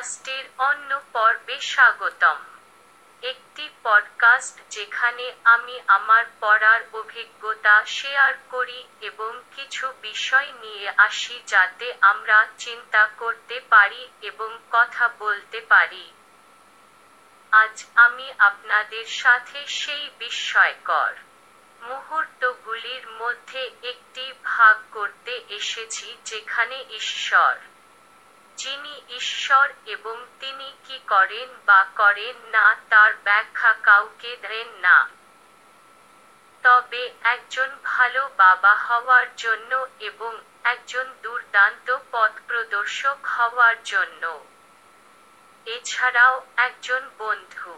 পডকাস্টের অন্য পর্বে স্বাগতম। একটি পডকাস্ট যেখানে আমি আমার পড়ার অভিজ্ঞতা শেয়ার করি এবং কিছু বিষয় নিয়ে আসি যাতে আমরা চিন্তা করতে পারি এবং কথা বলতে পারি। আজ আমি আপনাদের সাথে সেই বিস্ময়কর মুহূর্তগুলির মধ্যে একটি ভাগ করতে এসেছি, যেখানে ঈশ্বর যিনি ঈশ্বর এবং তিনি কি করেন বা করেন না, তার ব্যাখ্যা কাউকে দেন না। তবে একজন ভালো বাবা হওয়ার জন্য এবং একজন দুর্দান্ত পথ প্রদর্শক হওয়ার জন্য। এছাড়াও একজন বন্ধু,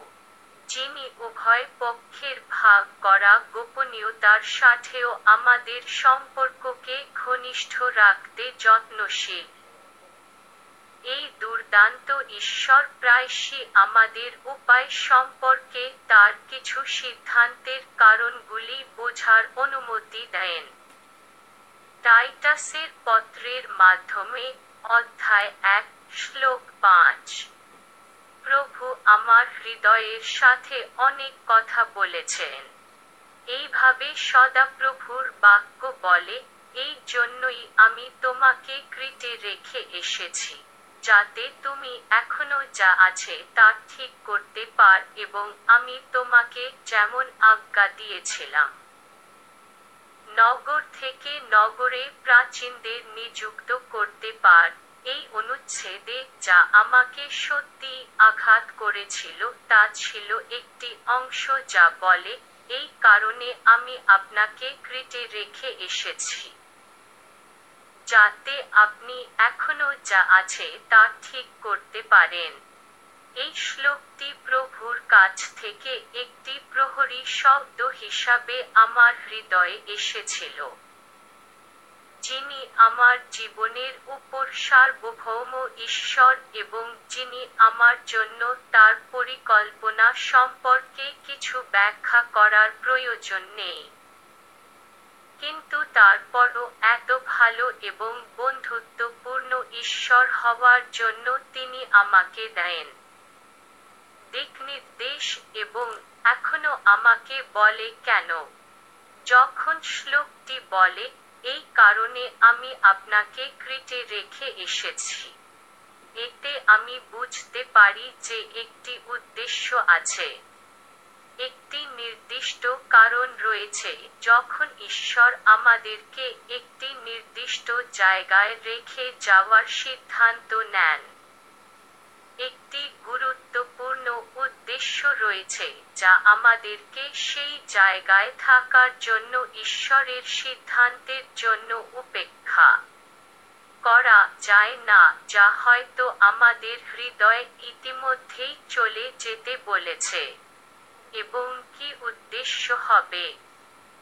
যিনি উভয় পক্ষের ভাগ করা গোপনীয়তার সাথেও আমাদের সম্পর্ককে ঘনিষ্ঠ রাখতে যত্নশীল। এই দুর্দান্ত ঈশ্বর প্রায়শই আমাদের উপায় সম্পর্কে তার কিছু সিদ্ধান্তের কারণগুলি বোঝার অনুমতি দেন। টাইটাসের পত্রের মাধ্যমে অধ্যায় এক, শ্লোক পাঁচ। প্রভু আমার হৃদয়ের সাথে অনেক কথা বলেছেন। এইভাবে সদাপ্রভুর বাক্য বলে, এই জন্যই আমি তোমাকে কৃতে রেখে এসেছি। যাতে তুমি এখনও যা আছে তা ঠিক করতে পার এবং আমি তোমাকে যেমন আজ্ঞা দিয়েছিলাম। নগর থেকে নগরে প্রাচীনদের নিযুক্ত করতে পার। এই অনুচ্ছেদে যা আমাকে সত্যি আঘাত করেছিল তা ছিল একটি অংশ যা বলে, এই কারণে আমি আপনাকে ক্রিটে রেখে এসেছি। যাতে আপনি এখনও যা আছে তা ঠিক করতে পারেন। এই শ্লোকটি প্রভুর কাছ থেকে একটি প্রহরী শব্দ হিসাবে আমার হৃদয়ে এসেছিল। যিনি আমার জীবনের উপর সার্বভৌম ঈশ্বর এবং যিনি আমার জন্য তার পরিকল্পনা সম্পর্কে কিছু ব্যাখ্যা করার প্রয়োজন নেই। কিন্তু তারপরও এত ভালো এবং বন্ধুত্বপূর্ণ ঈশ্বর হওয়ার জন্য তিনি আমাকে দেন। দিক নির্দেশ এবং এখনও আমাকে বলে কেন? যখন শ্লোকটি বলে, এই কারণে আমি আপনাকে ক্রিটে রেখে এসেছি। এতে আমি বুঝতে পারি যে একটি উদ্দেশ্য আছে। একটি নির্দিষ্ট কারণ রয়েছে যখন ঈশ্বর আমাদেরকে একটি নির্দিষ্ট জায়গায় রেখে যাওয়ার সিদ্ধান্ত নেন। একটি গুরুত্বপূর্ণ উদ্দেশ্য রয়েছে যা আমাদেরকে সেই জায়গায় থাকার জন্য ঈশ্বরের সিদ্ধান্তের জন্য উপেক্ষা করা যায় না, যা হয়তো আমাদের হৃদয় ইতিমধ্যেই চলে যেতে বলেছে। এবং কি উদ্দেশ্য হবে?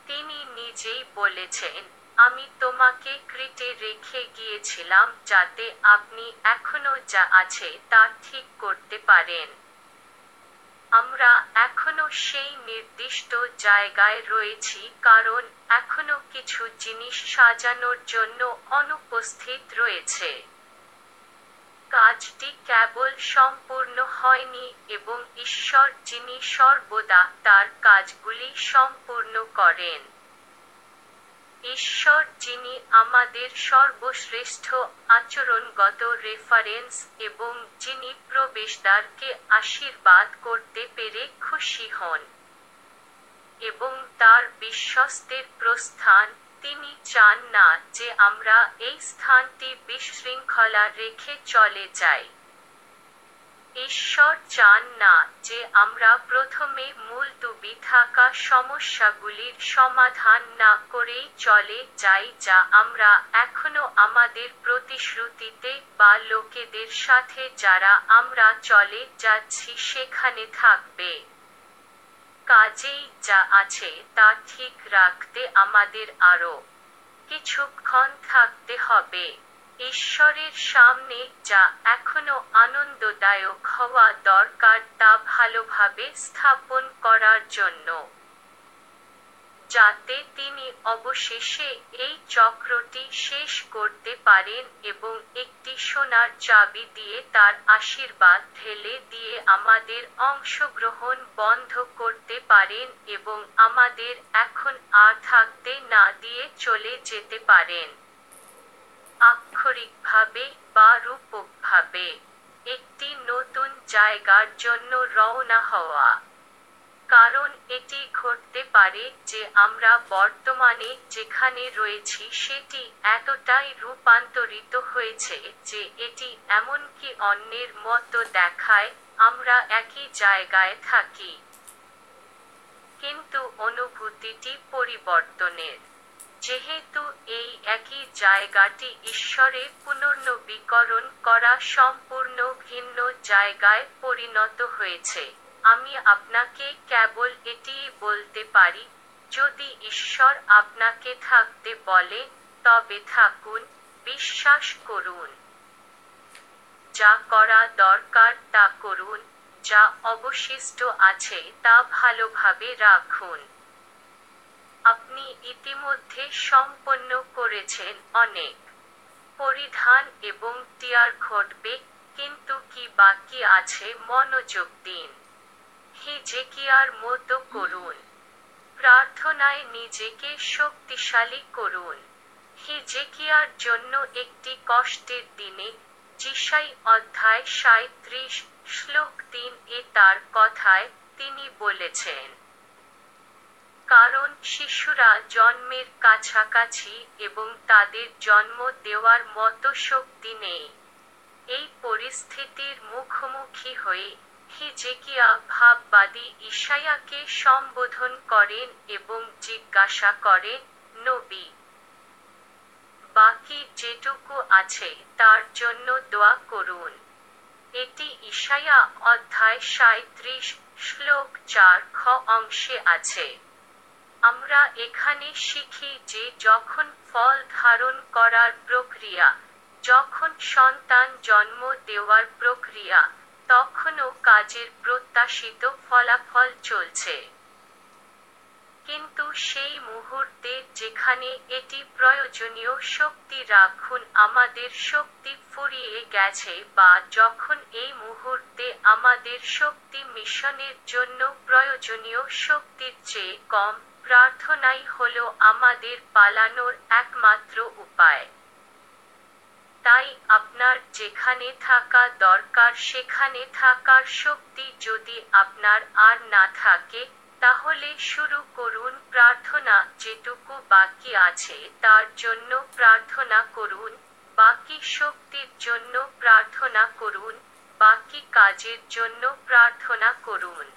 তিনি নিজেই বলেছেন, আমি তোমাকে ক্রিটে রেখে গিয়েছিলাম যাতে আপনি এখনও যা আছে তা ঠিক করতে পারেন। আমরা এখনও সেই নির্দিষ্ট জায়গায় রয়েছি, কারণ এখনও কিছু জিনিস সাজানোর জন্য অনুপস্থিত রয়েছে। কাজটি কেবল সম্পূর্ণ হয়নি এবং ঈশ্বর যিনি সর্বদা তার কাজগুলি সম্পূর্ণ করেন। ঈশ্বর যিনি আমাদের সর্বশ্রেষ্ঠ আচরণগত রেফারেন্স এবং যিনি প্রবেশদ্বারকে আশীর্বাদ করতে পেরে খুশি হন এবং তার বিশ্বস্তের প্রস্থান তিনি চান না যে আমরা এই স্থানটি বিশৃঙ্খলা রেখে চলে যাই। ঈশ্বর চান না যে আমরা প্রথমে মুলতুবি থাকা সমস্যাগুলির সমাধান না করেই চলে যাই যা আমরা এখনও আমাদের প্রতিশ্রুতিতে বা লোকেদের সাথে যারা আমরা চলে যাচ্ছি সেখানে থাকবে। কাজেই যা আছে তা ঠিক রাখতে আমাদের আরও কিছুক্ষণ থাকতে হবে। ঈশ্বরের সামনে যা এখনও আনন্দদায়ক হওয়া দরকার তা ভালোভাবে স্থাপন করার জন্য। যাতে তিনি অবশেষে এই চক্রটি শেষ করতে পারেন এবং একটি সোনার চাবি দিয়ে তার আশীর্বাদ ঢেলে দিয়ে আমাদের অংশগ্রহণ বন্ধ করতে পারেন এবং আমাদের এখন আর থাকতে না দিয়ে চলে যেতে পারেন। আক্ষরিকভাবে বা রূপকভাবে, একটি নতুন জায়গার জন্য রওনা হওয়া। কারণ এটি ঘটতে পারে যে আমরা বর্তমানে যেখানে রয়েছি সেটি এতটাই রূপান্তরিত হয়েছে যে এটি এমনকি অন্যের মতো দেখায়, আমরা একই জায়গায় থাকি। কিন্তু অনুভূতিটি পরিবর্তনের। যেহেতু এই একই জায়গাটি ঈশ্বরে পুনর্নবীকরণ করা সম্পূর্ণ ভিন্ন জায়গায় পরিণত হয়েছে আমি আপনাকে কেবল এটিই বলতে পারি, যদি ঈশ্বর আপনাকে থাকতে বলে, তবে থাকুন, বিশ্বাস করুন। যা করা দরকার তা করুন, যা অবশিষ্ট আছে তা ভালোভাবে রাখুন। আপনি ইতিমধ্যে সম্পন্ন করেছেন অনেক। পরিধান এবং টিয়ার ঘটবে, কিন্তু কি বাকি আছে মনোযোগ দিন। হিজেকিয়ার মতো করুন। প্রার্থনায় নিজেকে শক্তিশালী করুন। হিজেকিয়ার জন্য একটি কষ্টের দিনে জিসাই অধ্যায় সাঁত্রিশ শ্লোক তিন এ তার কথায় তিনি বলেছেন, কারণ শিশুরা জন্মের কাছাকাছি এবং তাদের জন্ম দেওয়ার মতো শক্তি নেই। এই পরিস্থিতির মুখোমুখি হয়ে হিজেকিয়া ভাববাদী ঈশায়াকে সম্বোধন করেন এবং জিজ্ঞাসা করে নবী, বাকি যেটুকু আছে তার জন্য দোয়া করুন। এটি ঈশায়া অধ্যায় সাঁত্রিশ শ্লোক চার খ অংশে আছে। আমরা এখানে শিখি যে যখন ফল ধারণ করার প্রক্রিয়া, যখন সন্তান জন্ম দেওয়ার প্রক্রিয়া তখনও কাজের প্রত্যাশিত ফলাফল চলছে। কিন্তু সেই মুহূর্তে যেখানে এটি প্রয়োজনীয় শক্তি রাখুন, আমাদের শক্তি ফুরিয়ে গেছে বা যখন এই মুহূর্তে আমাদের শক্তি মিশনের জন্য প্রয়োজনীয় শক্তির চেয়ে কম, প্রার্থনাই হল আমাদের পালানোর একমাত্র উপায়। তাই আপনার যেখানে থাকা দরকার, সেখানে থাকার শক্তি যদি আপনার আর না থাকে, তাহলে শুরু করুন প্রার্থনা। যেটুকু বাকি আছে, তার জন্য প্রার্থনা করুন। বাকি শক্তির জন্য প্রার্থনা করুন। বাকি কাজের জন্য প্রার্থনা করুন।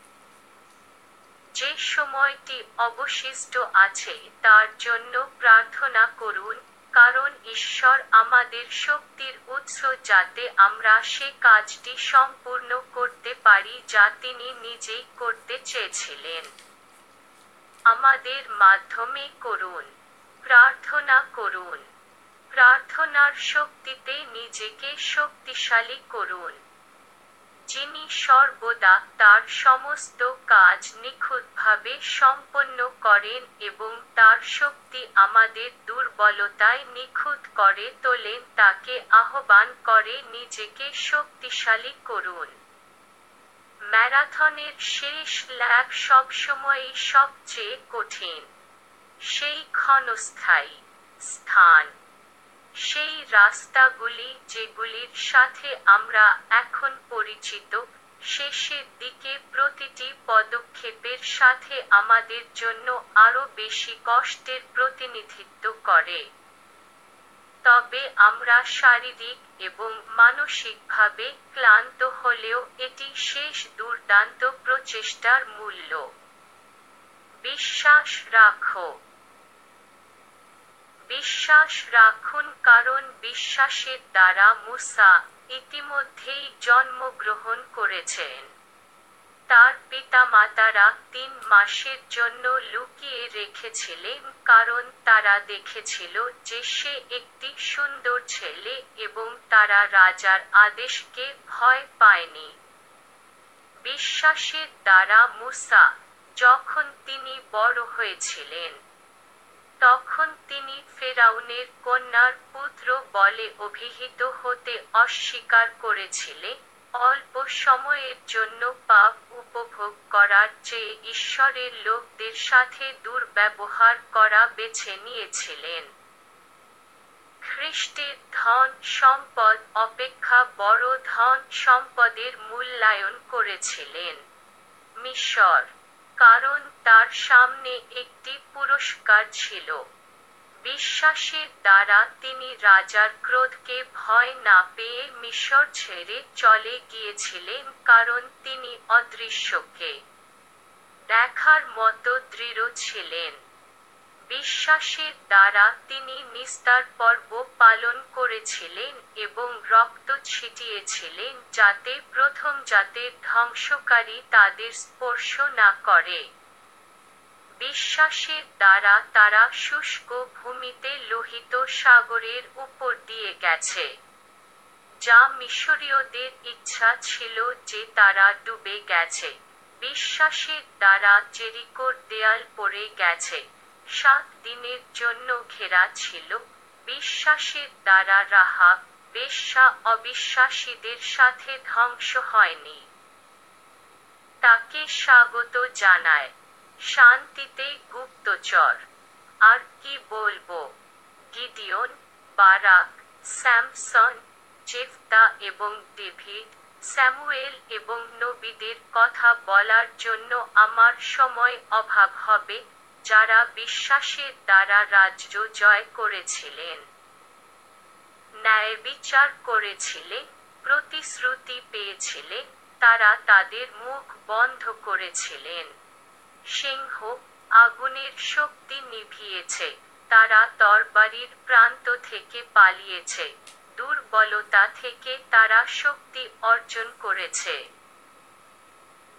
যে সময়টি অবশিষ্ট আছে, তার জন্য প্রার্থনা করুন। কারণ ঈশ্বর আমাদের শক্তির উৎস যাতে আমরা সে কাজটি সম্পূর্ণ করতে পারি যা তিনি নিজেই করতে চেয়েছিলেন। আমাদের মাধ্যমে করুন, প্রার্থনা করুন, প্রার্থনার শক্তিতে নিজেকে শক্তিশালী করুন। যিনি সর্বদা তার সমস্ত কাজ নিখুঁতভাবে সম্পন্ন করেন এবং তার শক্তি আমাদের দুর্বলতায় নিখুঁত করে তোলেন, তাকে আহ্বান করে নিজেকে শক্তিশালী করুন। ম্যারাথনের শেষ ল্যাব সবসময়ই সবচেয়ে কঠিন। সেই ক্ষণস্থায়ী স্থান। সেই রাস্তাগুলি যেগুলির সাথে আমরা এখন পরিচিত, শেষের দিকে প্রতিটি পদক্ষেপের সাথে আমাদের জন্য আরও বেশি কষ্টের প্রতিনিধিত্ব করে। তবে আমরা শারীরিক এবং মানসিকভাবে ক্লান্ত হলেও এটি শেষ দুর্দান্ত প্রচেষ্টার মূল্য। বিশ্বাস রাখো। বিশ্বাস রাখুন, কারণ বিশ্বাসের দ্বারা মুসা ইতিমধ্যেই জন্মগ্রহণ করেছেন। তার পিতামাতারা তিন মাসের জন্য লুকিয়ে রেখেছিলেন, কারণ তারা দেখেছিল যে সে একটি সুন্দর ছেলে এবং তারা রাজার আদেশকে ভয় পায়নি। বিশ্বাসের দ্বারা মুসা যখন তিনি বড় হয়েছিলেন তখন তিনি ফেরাউনের কন্যার পুত্র বলে অভিহিত হতে অস্বীকার করেছিলেন। অল্প সময়ের জন্য পাপ উপভোগ করার চেয়ে ঈশ্বরের লোকদের সাথে দুর্ব্যবহার করা বেছে নিয়েছিলেন। খ্রিস্টের ধন সম্পদ অপেক্ষা বড় ধন সম্পদের মূল্যায়ন করেছিলেন। মিশর কারণ তার সামনে একটি পুরস্কার ছিল। বিশ্বাসের দ্বারা তিনি রাজার ক্রোধকে ভয় না পেয়ে মিশর ছেড়ে চলে গিয়েছিলেন কারণ তিনি অদৃশ্যকে। দেখার মতো দৃঢ় ছিলেন। বিশ্বাসের দ্বারা তিনি নিস্তার পর্ব পালন করেছিলেন এবং রক্ত ছিটিয়েছিলেন যাতে প্রথম জাতের ধ্বংসকারী তাদের স্পর্শ না করে। বিশ্বাসের দ্বারা তারা শুষ্ক ভূমিতে লোহিত সাগরের উপর দিয়ে গেছে, যা মিশরীয়দের ইচ্ছা ছিল যে তারা ডুবে গেছে। বিশ্বাসের দ্বারা জেরিকোর দেয়াল পড়ে গেছে। সাত দিনের জন্য ঘেরা ছিল। বিশ্বাসের দ্বারা রাহা, বেশ্যা অবিশ্বাসীদের সাথে ধ্বংস হয়নি। তাকে স্বাগত জানায়, শান্তিতে গুপ্তচর। আর কি বলব? গিডিয়ন, বারাক, স্যামসন, জেফতা এবং ডেভিড, স্যামুয়েল এবং নবীদের কথা বলার জন্য আমার সময় অভাব হবে। যারা বিশ্বাসের দ্বারা রাজ্য জয় করেছিলেন। ন্যায় বিচার করেছিলে, প্রতিশ্রুতি পেয়েছিলে, তারা তাদের মুখ বন্ধ করেছিলেন। সিংহ আগুনের শক্তি নিভিয়েছে, তারা তরবারির প্রান্ত থেকে পালিয়েছে, দুর্বলতা থেকে তারা শক্তি অর্জন করেছে।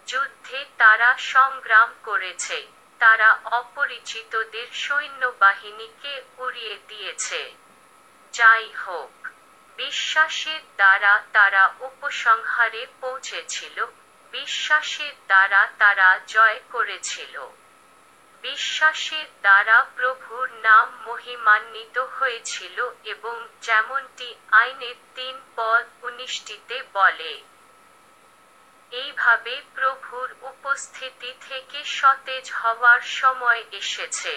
যুদ্ধে তারা সংগ্রাম করেছে তারা অপরিচিতদের সৈন্যবাহিনীকে উড়িয়ে দিয়েছে। যাই হোক, বিশ্বাসের দ্বারা তারা উপসংহারে পৌঁছেছিল, বিশ্বাসের দ্বারা তারা জয় করেছিল। বিশ্বাসের দ্বারা প্রভুর নাম মহিমান্বিত হয়েছিল এবং যেমনটি আইনের তিন পদ উনিশটিতে বলে এইভাবে প্রভুর উপস্থিতি থেকে সতেজ হওয়ার সময় এসেছে।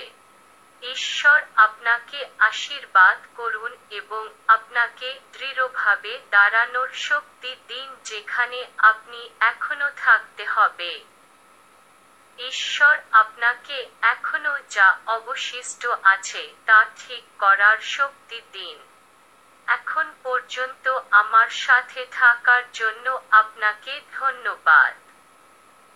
ঈশ্বর আপনাকে আশীর্বাদ করুন এবং আপনাকে দৃঢ়ভাবে দাঁড়ানোর শক্তি দিন যেখানে আপনি এখনও থাকতে হবে। ঈশ্বর আপনাকে এখনও যা অবশিষ্ট আছে তা ঠিক করার শক্তি দিন। এখন পর্যন্ত আমার সাথে থাকার জন্য আপনাকে ধন্যবাদ।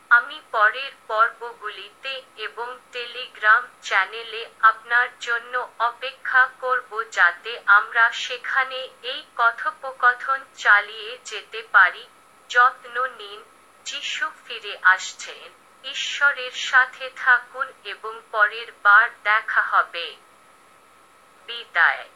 আমি পরের পর্বগুলিতে এবং টেলিগ্রাম চ্যানেলে আপনার জন্য অপেক্ষা করব যাতে আমরা সেখানে এই কথোপকথন চালিয়ে যেতে পারি, যত্ন নিন, যিশু ফিরে আসছেন। ঈশ্বরের সাথে থাকুন এবং পরের বার দেখা হবে। বিদায়।